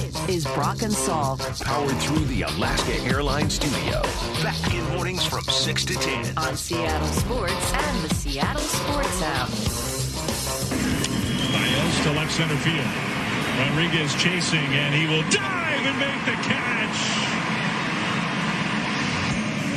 This is Brock and Salk. Powered through the Alaska Airlines studio. Back in mornings from 6 to 10. on Seattle Sports and the Seattle Sports app. Baez to left center field. Rodriguez chasing, and he will dive and make the catch.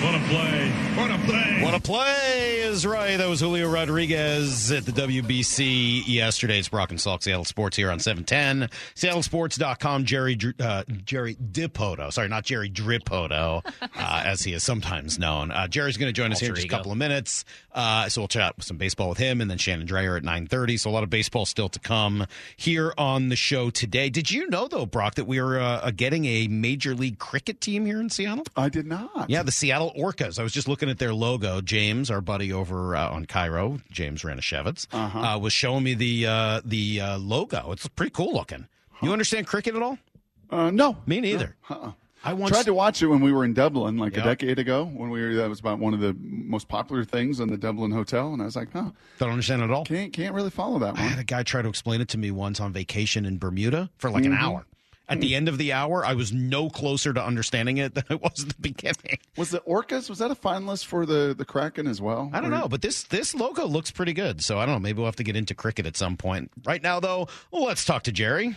What a play. What a play. What a play is right. That was Julio Rodriguez at the WBC yesterday. It's Brock and Salk, Seattle Sports here on 710. SeattleSports.com. Jerry, Dr- uh, Jerry Dipoto. Sorry, not Jerry Dripoto, uh, as he is sometimes known. Uh, Jerry's going to join us here in just a couple of minutes. Uh, so we'll chat with some baseball with him and then Shannon Drayer at 930. So a lot of baseball still to come here on the show today. Did you know, though, Brock, that we are uh, getting a Major League Cricket team here in Seattle? I did not. Yeah, the Seattle Orcas. I was just looking at their logo. James, our buddy over uh, on KIRO, James Ranashevitz, uh was showing me the uh, the uh, logo. It's pretty cool looking. You understand cricket at all? Uh, no. Me neither. Uh-uh. I once Tried to watch it when we were in Dublin, like Yeah. a decade ago. When we were, that was about one of the most popular things in the Dublin hotel, and I was like, "Huh, don't understand it at all. can't can't really follow that I had a guy try to explain it to me once on vacation in Bermuda for like an hour. At the hmm. end of the hour, I was no closer to understanding it than I was at the beginning. Was the Orcas was that a finalist for the the Kraken as well? I don't Or- know, but this this logo looks pretty good. So I don't know. Maybe we'll have to get into cricket at some point. Right now, though, let's talk to Jerry.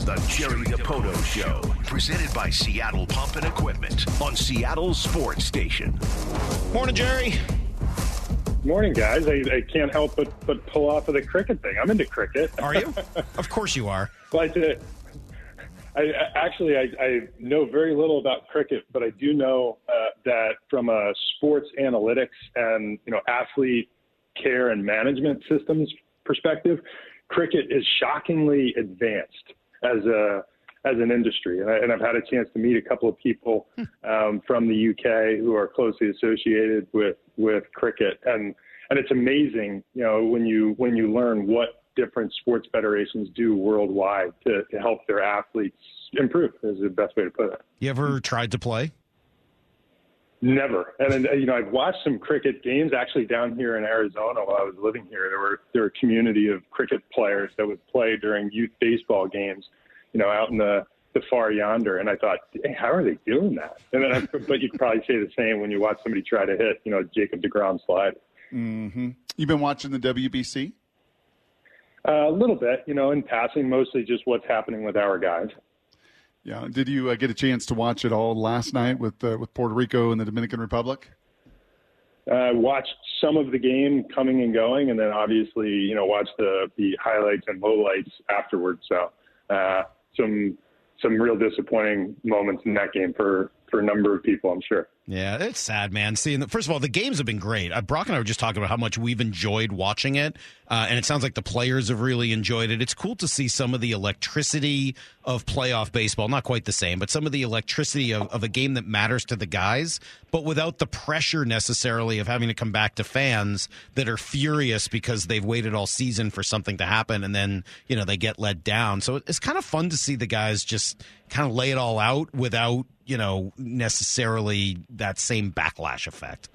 The Jerry Dipoto Show. Presented by Seattle Pump and Equipment on Seattle Sports Station. Morning, Jerry. Morning, guys. I, I can't help but, but pull off of the cricket thing. I'm into cricket. Are you? of course you are. But uh, I, I actually I, I know very little about cricket, but I do know uh, that from a sports analytics and you know athlete care and management systems perspective, cricket is shockingly advanced as a as an industry. And, I, and I've had a chance to meet a couple of people um, from the UK who are closely associated with with cricket, and and it's amazing, you know, when you when you learn what different sports federations do worldwide to, to help their athletes improve. Is the best way to put it. You ever tried to play? Never. And then, you know, I've watched some cricket games actually down here in Arizona while I was living here. There were there were a community of cricket players that would play during youth baseball games, you know, out in the the far yonder. And I thought, hey, how are they doing that? And then, I, but you could probably say the same when you watch somebody try to hit, you know, Jacob Degrom slide. Hmm. You've been watching the WBC. Uh, a little bit, you know, in passing, mostly just what's happening with our guys. Yeah. Did you uh, get a chance to watch it all last night with uh, with Puerto Rico and the Dominican Republic? uh, watched some of the game coming and going, and then obviously, you know, watched the the highlights and lowlights afterwards. So, uh, some some real disappointing moments in that game for for a number of people, I'm sure. Yeah, it's sad, man. Seeing first of all, the games have been great. Uh, Brock and I were just talking about how much we've enjoyed watching it, uh, and it sounds like the players have really enjoyed it. It's cool to see some of the electricity of playoff baseball. Not quite the same, but some of the electricity of, of a game that matters to the guys, but without the pressure necessarily of having to come back to fans that are furious because they've waited all season for something to happen, and then you know they get let down. So it's kind of fun to see the guys just kind of lay it all out without you know necessarily that same backlash effect.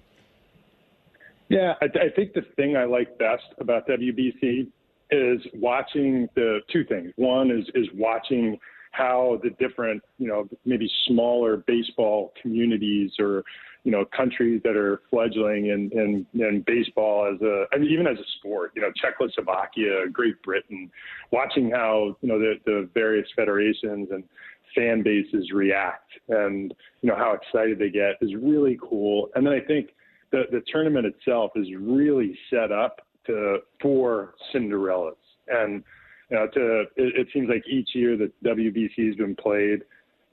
Yeah, I, I think the thing I like best about WBC is watching the two things. One is is watching how the different, you know, maybe smaller baseball communities or you know countries that are fledgling in in, in baseball as a I mean, even as a sport. You know, Czechoslovakia, Great Britain, watching how you know the the various federations and fan bases react and you know how excited they get is really cool. And then I think the the tournament itself is really set up to four Cinderellas, and you know, to it, it seems like each year that WBC has been played,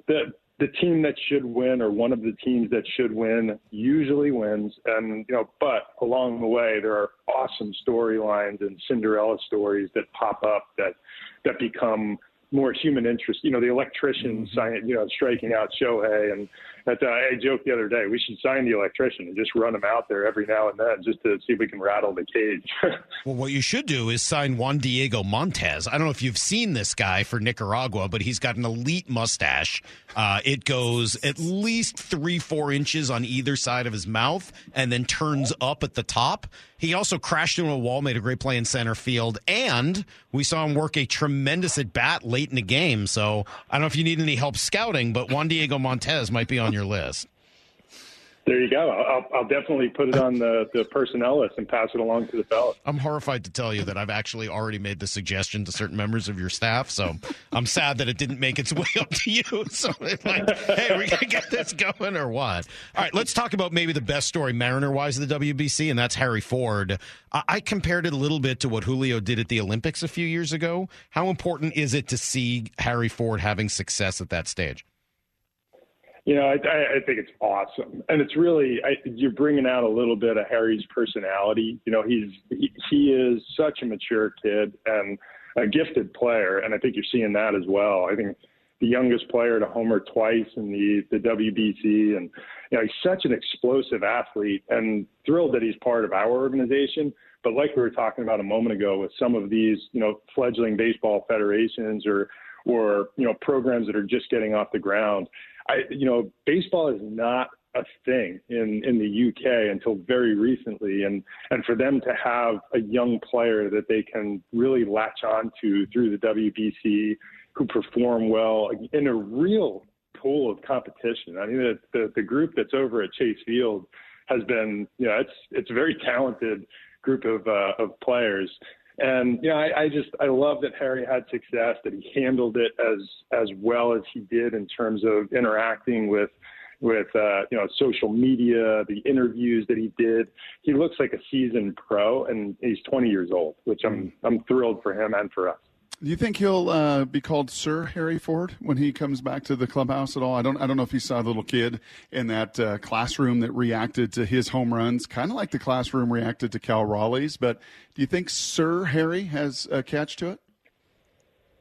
the the team that should win or one of the teams that should win usually wins, and you know, but along the way there are awesome storylines and Cinderella stories that pop up that that become more human interest. You know, the electrician sign, you know, striking out Shohei, and that uh, I joked the other day we should sign the electrician and just run him out there every now and then just to see if we can rattle the cage. Well, what you should do is sign Juan Diego Montez. I don't know if you've seen this guy for Nicaragua, but he's got an elite mustache. Uh, it goes at least three, four inches on either side of his mouth and then turns up at the top. He also crashed into a wall, made a great play in center field, and we saw him work a tremendous at bat late in the game. So I don't know if you need any help scouting, but Juan Diego Montez might be on your list. There you go. I'll, I'll definitely put it on the, the personnel list and pass it along to the fellas. I'm horrified to tell you that I've actually already made the suggestion to certain members of your staff. So I'm sad that it didn't make its way up to you. So it's like, hey, we gonna get this going or what? All right, let's talk about maybe the best story Mariner wise of the WBC, and that's Harry Ford. I, I compared it a little bit to what Julio did at the Olympics a few years ago. How important is it to see Harry Ford having success at that stage? You know, I, I think it's awesome, and it's really I, you're bringing out a little bit of Harry's personality. You know, he's he, he is such a mature kid and a gifted player, and I think you're seeing that as well. I think the youngest player to homer twice in the the WBC, and you know, he's such an explosive athlete, and thrilled that he's part of our organization. But like we were talking about a moment ago, with some of these, you know, fledgling baseball federations or or you know programs that are just getting off the ground I, you know, baseball is not a thing in in the UK until very recently, and and for them to have a young player that they can really latch on to through the WBC, who perform well in a real pool of competition. I mean, the the, the group that's over at Chase Field has been, you know, it's it's a very talented group of uh, of players. And you know, I, I just I love that Harry had success, that he handled it as as well as he did in terms of interacting with with uh, you know social media, the interviews that he did. He looks like a seasoned pro, and he's 20 years old, which I'm I'm thrilled for him and for us. Do you think he'll uh, be called Sir Harry Ford when he comes back to the clubhouse at all? I don't. I don't know if he saw the little kid in that uh, classroom that reacted to his home runs, kind of like the classroom reacted to Cal Raleigh's. But do you think Sir Harry has a catch to it?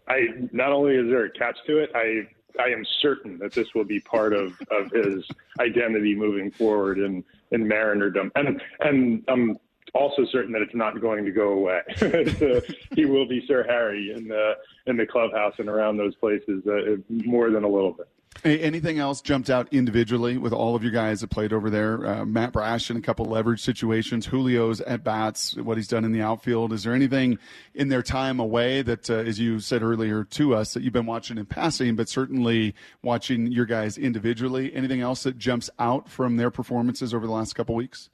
I not only is there a catch to it, I I am certain that this will be part of, of his identity moving forward in in Marinerdom, and and I'm also certain that it's not going to go away. so he will be Sir Harry in the in the clubhouse and around those places uh, more than a little bit. anything else jumped out individually with all of you guys that played over there? Uh, Matt Brash in a couple leverage situations, Julio's at bats, what he's done in the outfield. Is there anything in their time away that, uh, as you said earlier to us, that you've been watching in passing, but certainly watching your guys individually? Anything else that jumps out from their performances over the last couple weeks?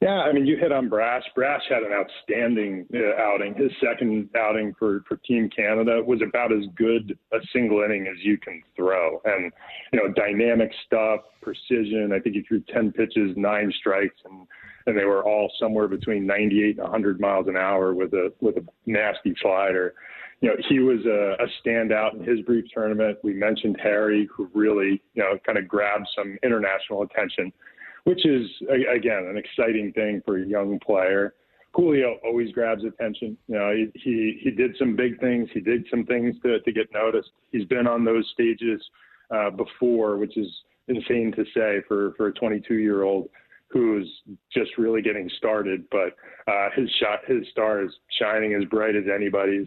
Yeah, I mean, you hit on Brash. Brash had an outstanding uh, outing. His second outing for, for Team Canada was about as good a single inning as you can throw. And, you know, dynamic stuff, precision. I think he threw 10 pitches, nine strikes, and, and they were all somewhere between 98 and 100 miles an hour with a, with a nasty slider. You know, he was a, a standout in his brief tournament. We mentioned Harry, who really, you know, kind of grabbed some international attention which is again an exciting thing for a young player. Julio always grabs attention. You know, he, he he did some big things. He did some things to to get noticed. He's been on those stages uh, before, which is insane to say for for a 22 year old who's just really getting started. But uh, his shot, his star is shining as bright as anybody's.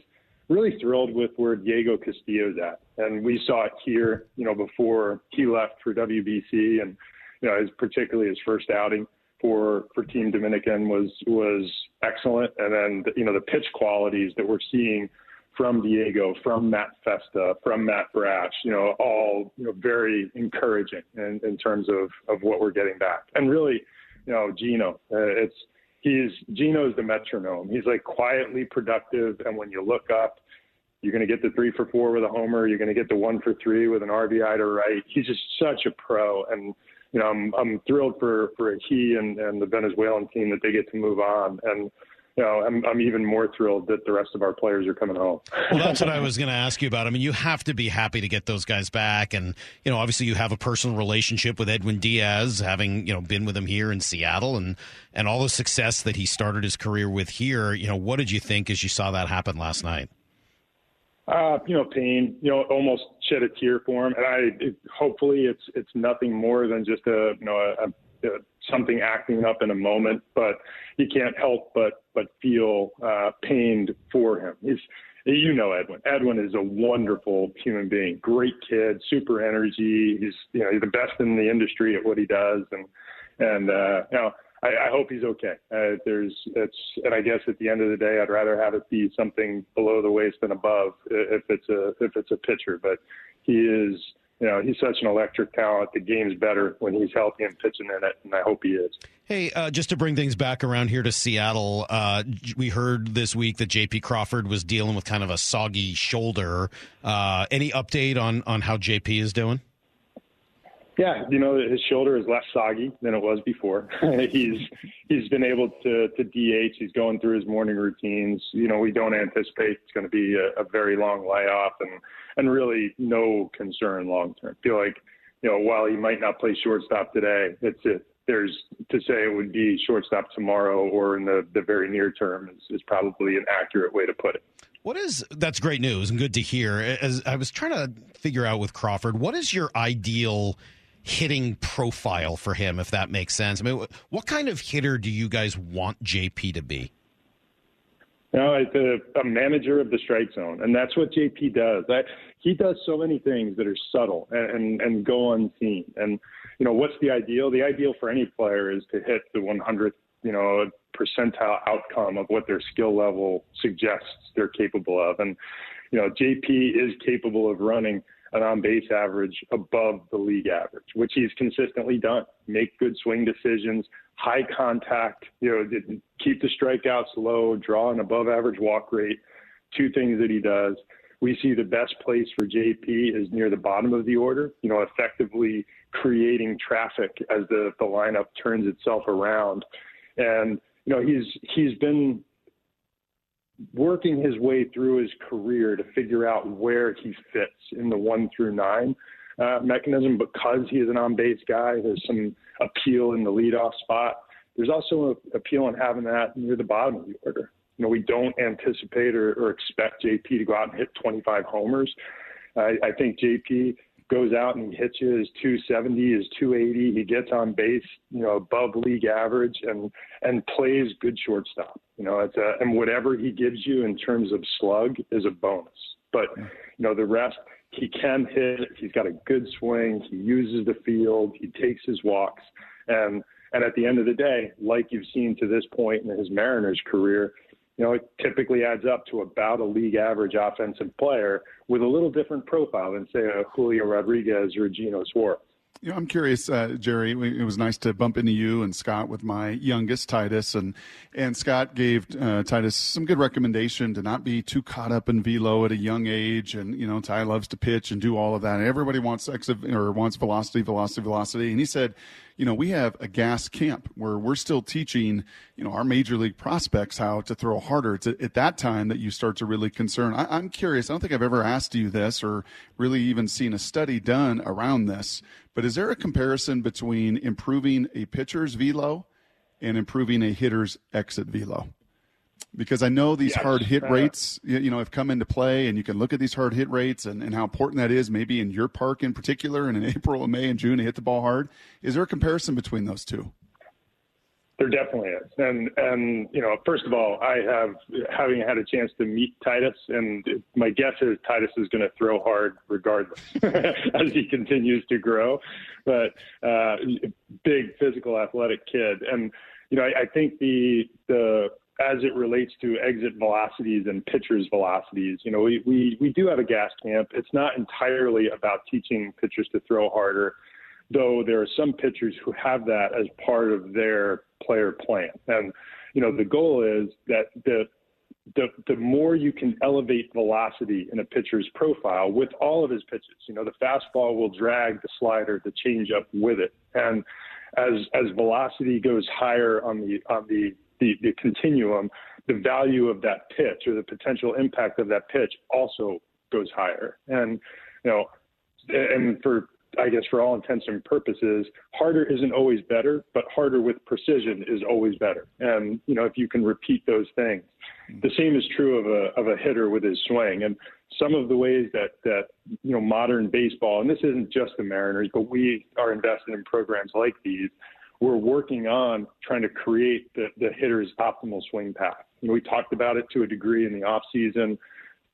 Really thrilled with where Diego Castillo's at, and we saw it here. You know, before he left for WBC, and you know, his, particularly his first outing for for Team Dominican was was excellent, and then the, you know the pitch qualities that we're seeing from Diego, from Matt Festa, from Matt Brash, you know, all you know very encouraging in, in terms of of what we're getting back, and really, you know, Geno, uh, it's he's Geno's the metronome. He's like quietly productive, and when you look up, you're going to get the three for four with a homer. You're going to get the one for three with an RBI to right. He's just such a pro, and you know, I'm I'm thrilled for for he and and the Venezuelan team that they get to move on and you know, I'm, I'm even more thrilled that the rest of our players are coming home. well, that's what I was going to ask you about. I mean, you have to be happy to get those guys back, and you know, obviously, you have a personal relationship with Edwin Diaz, having you know been with him here in Seattle, and and all the success that he started his career with here. You know, what did you think as you saw that happen last night? Uh, you know, pain. You know, almost shed a tear for him, and I it, hopefully it's it's nothing more than just a you know a, a, something acting up in a moment, but you can't help but but feel uh, pained for him. He's you know Edwin. Edwin is a wonderful human being, great kid, super energy. He's you know he's the best in the industry at what he does, and and uh, you know I, I hope he's okay. Uh, there's it's and I guess at the end of the day, I'd rather have it be something below the waist than above if it's a if it's a pitcher. But he is you know, he's such an electric talent. The game's better when he's healthy and pitching in it, and I hope he is. Hey, uh, just to bring things back around here to Seattle, uh, we heard this week that J.P. Crawford was dealing with kind of a soggy shoulder. Uh, any update on on how J.P. is doing? Yeah, you know his shoulder is less soggy than it was before. he's he's been able to to DH. He's going through his morning routines. You know, we don't anticipate it's going to be a, a very long layoff, and and really no concern long term. Feel like you know while he might not play shortstop today, it's there's to say it would be shortstop tomorrow or in the the very near term is, is probably an accurate way to put it. What is that's great news and good to hear. As I was trying to figure out with Crawford, what is your ideal hitting profile for him, if that makes sense. I mean, what kind of hitter do you guys want JP to be? You know, a, a manager of the strike zone, and that's what JP does. He does so many things that are subtle and, and and go unseen. And you know, what's the ideal? The ideal for any player is to hit the 100th, you know, percentile outcome of what their skill level suggests they're capable of. And you know, JP is capable of running an on base average above the league average, which he's consistently done. Make good swing decisions, high contact, you know, keep the strikeouts low, draw an above average walk rate. Two things that he does. We see the best place for JP is near the bottom of the order, you know, effectively creating traffic as the, the lineup turns itself around. And, you know, he's he's been working his way through his career to figure out where he fits in the one through nine uh, mechanism because he is an on base guy. There's some appeal in the leadoff spot. There's also an appeal in having that near the bottom of the order. You know, we don't anticipate or, or expect JP to go out and hit 25 homers. I, I think JP goes out and he hits you his 270, his 280. He gets on base, you know, above league average, and and plays good shortstop. You know, it's a, and whatever he gives you in terms of slug is a bonus. But you know, the rest he can hit. He's got a good swing. He uses the field. He takes his walks, and and at the end of the day, like you've seen to this point in his Mariners career, you know, it typically adds up to about a league average offensive player with a little different profile than, say, a Julio Rodriguez or Geno Suarez. You know, I'm curious, uh, Jerry. It was nice to bump into you and Scott with my youngest Titus, and and Scott gave uh, Titus some good recommendation to not be too caught up in velo at a young age. And you know, Ty loves to pitch and do all of that. And everybody wants exit or wants velocity, velocity, velocity. And he said, you know, we have a gas camp where we're still teaching, you know, our major league prospects how to throw harder. It's at that time that you start to really concern. I, I'm curious. I don't think I've ever asked you this or really even seen a study done around this, but is there a comparison between improving a pitcher's velo and improving a hitter's exit velo? because I know these yes. hard hit uh, rates, you know, have come into play, and you can look at these hard hit rates and, and how important that is, maybe in your park in particular, and in April and May and June to hit the ball hard. Is there a comparison between those two? There definitely is, and and you know, first of all, I have having had a chance to meet Titus, and my guess is Titus is going to throw hard regardless as he continues to grow. But uh, big physical, athletic kid, and you know, I, I think the the as it relates to exit velocities and pitchers' velocities, you know, we, we, we do have a gas camp. It's not entirely about teaching pitchers to throw harder, though there are some pitchers who have that as part of their player plan. And, you know, the goal is that the, the, the more you can elevate velocity in a pitcher's profile with all of his pitches, you know, the fastball will drag the slider, the changeup with it. And as, as velocity goes higher on the, on the the, the continuum, the value of that pitch or the potential impact of that pitch also goes higher. And, you know, and for, I guess for all intents and purposes, harder isn't always better, but harder with precision is always better. And, you know, if you can repeat those things, mm-hmm. the same is true of a, of a hitter with his swing. And some of the ways that, that, you know, modern baseball, and this isn't just the Mariners, but we are invested in programs like these, we're working on trying to create the, the hitter's optimal swing path. You know, we talked about it to a degree in the off season,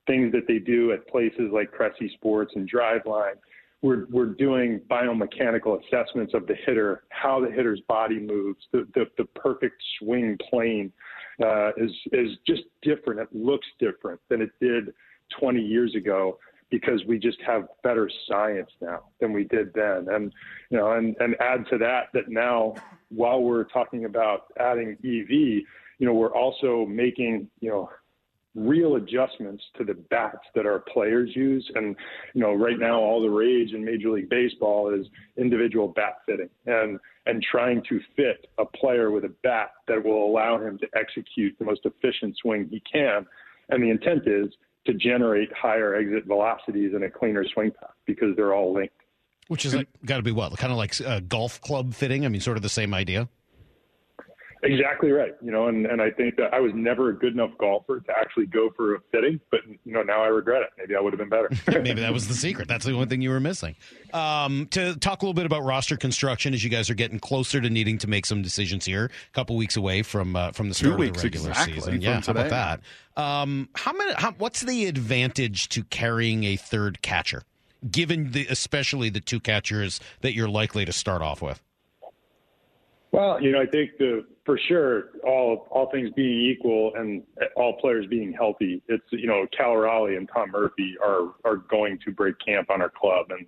things that they do at places like Cressey Sports and Driveline. We're we're doing biomechanical assessments of the hitter, how the hitter's body moves, the the, the perfect swing plane uh, is is just different. It looks different than it did 20 years ago because we just have better science now than we did then. And you know, and and add to that that now while we're talking about adding EV, you know, we're also making you know real adjustments to the bats that our players use. And, you know, right now all the rage in Major League Baseball is individual bat fitting and, and trying to fit a player with a bat that will allow him to execute the most efficient swing he can. And the intent is to generate higher exit velocities and a cleaner swing path because they're all linked. Which is like, got to be what? Kind of like a golf club fitting? I mean, sort of the same idea? Exactly right. You know, and, and I think that I was never a good enough golfer to actually go for a fitting, but you know, now I regret it. Maybe I would have been better. Maybe that was the secret. That's the only thing you were missing. Um, to talk a little bit about roster construction as you guys are getting closer to needing to make some decisions here, a couple weeks away from uh, from the start Two of the regular exactly season. Yeah, how about that? Um, how many? How, what's the advantage to carrying a third catcher, given the especially the two catchers that you're likely to start off with? Well, you know, I think the for sure, all all things being equal and all players being healthy, it's you know Cal Raleigh and Tom Murphy are are going to break camp on our club, and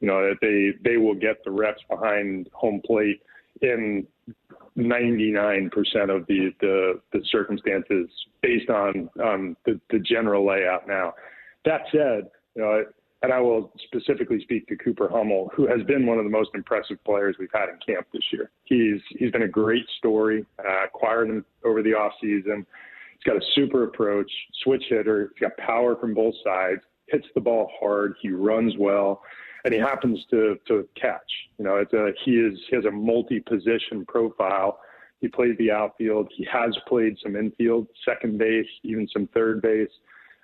you know they they will get the reps behind home plate in 99% of the, the the circumstances based on um, the the general layout. Now, that said, you know and I will specifically speak to Cooper Hummel, who has been one of the most impressive players we've had in camp this year. He's he's been a great story. Uh, acquired him over the off season. He's got a super approach, switch hitter. He's got power from both sides. Hits the ball hard. He runs well, and he happens to to catch. You know, it's a he is he has a multi-position profile. He plays the outfield. He has played some infield, second base, even some third base,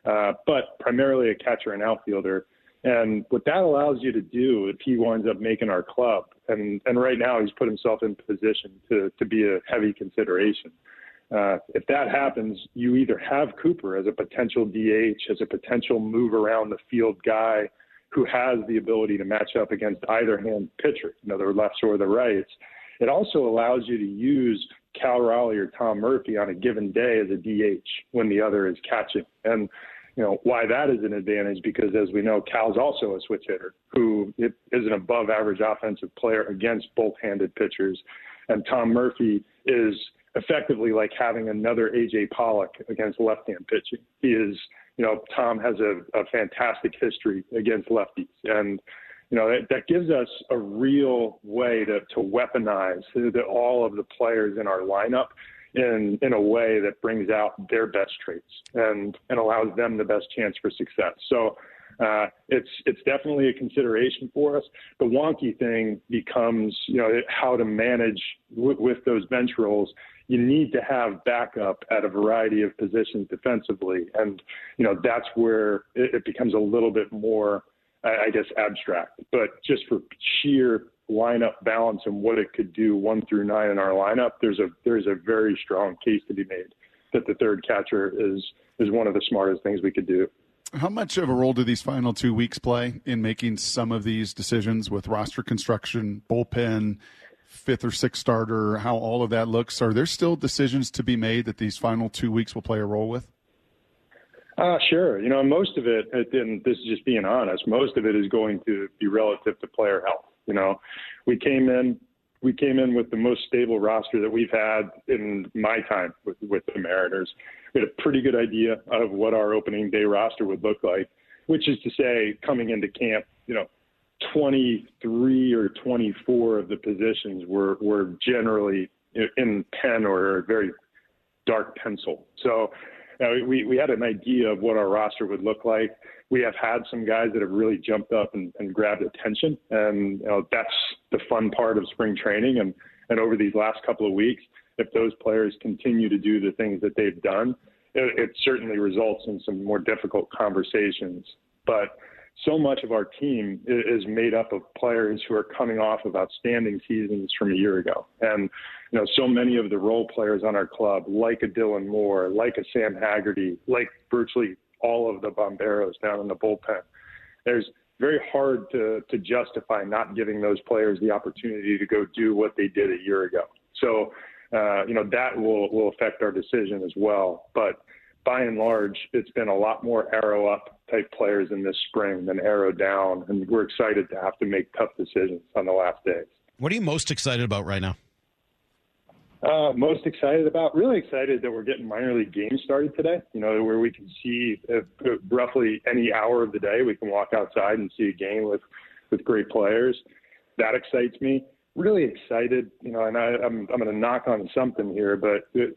uh, but primarily a catcher and outfielder. And what that allows you to do if he winds up making our club, and, and right now he's put himself in position to, to be a heavy consideration. Uh, if that happens, you either have Cooper as a potential DH, as a potential move around the field guy who has the ability to match up against either hand pitcher, you know, the lefts or the right. It also allows you to use Cal Raleigh or Tom Murphy on a given day as a DH when the other is catching. And you know why that is an advantage because as we know cal's also a switch hitter who is an above average offensive player against both handed pitchers. And tom murphy is effectively like having another aj pollock against left hand pitching. He is you know tom has a, a fantastic history against lefties. And you know that, that gives us a real way to, to weaponize all of the players in our lineup in in a way that brings out their best traits and and allows them the best chance for success. So uh, it's it's definitely a consideration for us. The wonky thing becomes you know how to manage w- with those bench roles. You need to have backup at a variety of positions defensively, and you know that's where it, it becomes a little bit more, I, I guess, abstract. But just for sheer lineup balance and what it could do one through nine in our lineup, there's a there's a very strong case to be made that the third catcher is is one of the smartest things we could do. How much of a role do these final two weeks play in making some of these decisions with roster construction, bullpen, fifth or sixth starter, how all of that looks? Are there still decisions to be made that these final two weeks will play a role with? Uh, sure. You know, most of it, and this is just being honest, most of it is going to be relative to player health. You know, we came in we came in with the most stable roster that we've had in my time with, with the Mariners. We had a pretty good idea of what our opening day roster would look like, which is to say, coming into camp, you know, 23 or 24 of the positions were were generally in pen or very dark pencil. So uh, we we had an idea of what our roster would look like we have had some guys that have really jumped up and, and grabbed attention, and you know, that's the fun part of spring training. And and over these last couple of weeks, if those players continue to do the things that they've done, it, it certainly results in some more difficult conversations. But so much of our team is made up of players who are coming off of outstanding seasons from a year ago. And, you know, so many of the role players on our club, like a Dylan Moore, like a Sam Haggerty, like virtually all of the bomberos down in the bullpen. There's very hard to to justify not giving those players the opportunity to go do what they did a year ago. So, uh, you know, that will will affect our decision as well. But by and large, it's been a lot more arrow up type players in this spring than arrow down, and we're excited to have to make tough decisions on the last days. What are you most excited about right now? Uh, most excited about, really excited that we're getting minor league games started today. You know, where we can see if, if roughly any hour of the day we can walk outside and see a game with with great players. That excites me. Really excited, you know, and I, I'm I'm going to knock on something here, but it,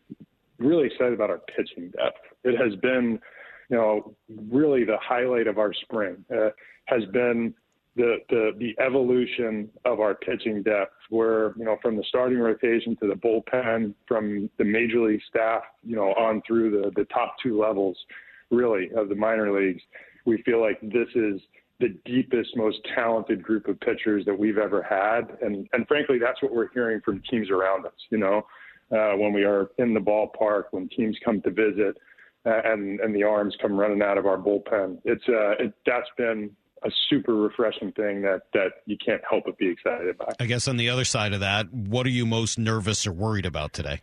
really excited about our pitching depth. It has been, you know, really the highlight of our spring. Uh, has been the, the the evolution of our pitching depth, where you know from the starting rotation to the bullpen, from the major league staff, you know, on through the the top two levels, really of the minor leagues, we feel like this is the deepest, most talented group of pitchers that we've ever had, and and frankly, that's what we're hearing from teams around us. You know, uh, when we are in the ballpark, when teams come to visit, uh, and and the arms come running out of our bullpen. It's uh, it, that's been a super refreshing thing that that you can't help but be excited about. I guess on the other side of that, what are you most nervous or worried about today?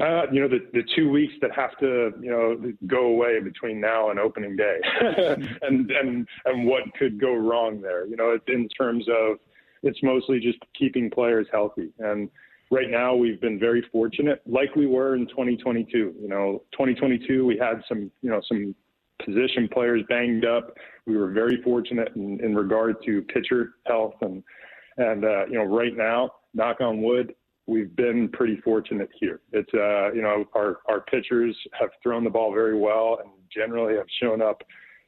Uh, you know, the, the two weeks that have to, you know, go away between now and opening day and, and, and what could go wrong there, you know, in terms of it's mostly just keeping players healthy. And right now we've been very fortunate, like we were in 2022. You know, 2022, we had some, you know, some position players banged up. We were very fortunate in, in regard to pitcher health, and and uh, you know right now, knock on wood, we've been pretty fortunate here. It's uh, you know our our pitchers have thrown the ball very well and generally have shown up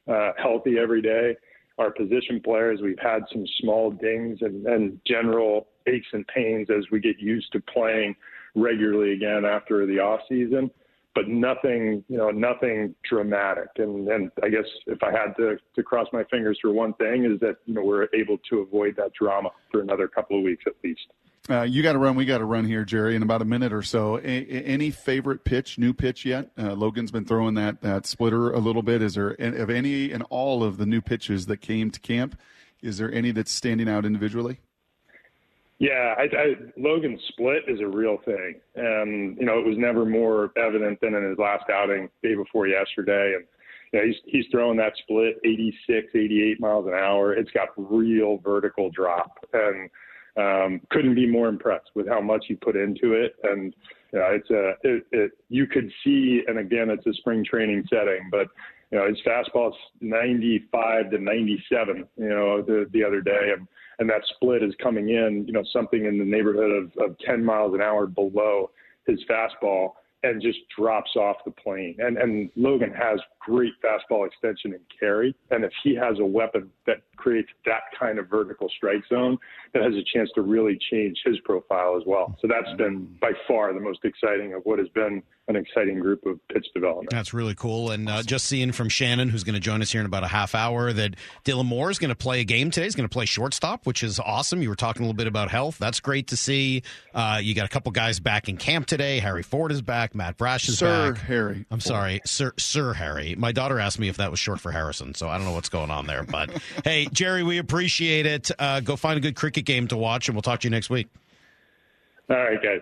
uh, healthy every day. Our position players, we've had some small dings and, and general aches and pains as we get used to playing regularly again after the off season but nothing, you know, nothing dramatic. And and I guess if I had to to cross my fingers for one thing is that you know we're able to avoid that drama for another couple of weeks at least. Uh, you got to run. We got to run here, Jerry, in about a minute or so. A- any favorite pitch, new pitch yet? Uh, Logan's been throwing that that splitter a little bit. Is there of any and all of the new pitches that came to camp? Is there any that's standing out individually? Yeah, I, I, Logan's split is a real thing, and you know it was never more evident than in his last outing day before yesterday. And you know, he's he's throwing that split 86, 88 miles an hour. It's got real vertical drop, and um, couldn't be more impressed with how much he put into it. And you know, it's a it, it you could see, and again, it's a spring training setting, but you know his fastball's 95 to 97. You know the the other day, and and that split is coming in, you know, something in the neighborhood of, of 10 miles an hour below his fastball and just drops off the plane. And and Logan has great fastball extension and carry. And if he has a weapon that creates that kind of vertical strike zone, that has a chance to really change his profile as well. So that's been by far the most exciting of what has been an exciting group of pitch development. That's really cool. And uh, just seeing from Shannon, who's going to join us here in about a half hour, that Dylan Moore is going to play a game today. He's going to play shortstop, which is awesome. You were talking a little bit about health. That's great to see. Uh, you got a couple guys back in camp today. Harry Ford is back. Matt Brash is Sir back. Harry. I'm Ford. sorry, Sir Sir Harry. My daughter asked me if that was short for Harrison, so I don't know what's going on there. But hey, Jerry, we appreciate it. Uh, go find a good cricket game to watch, and we'll talk to you next week. All right, guys.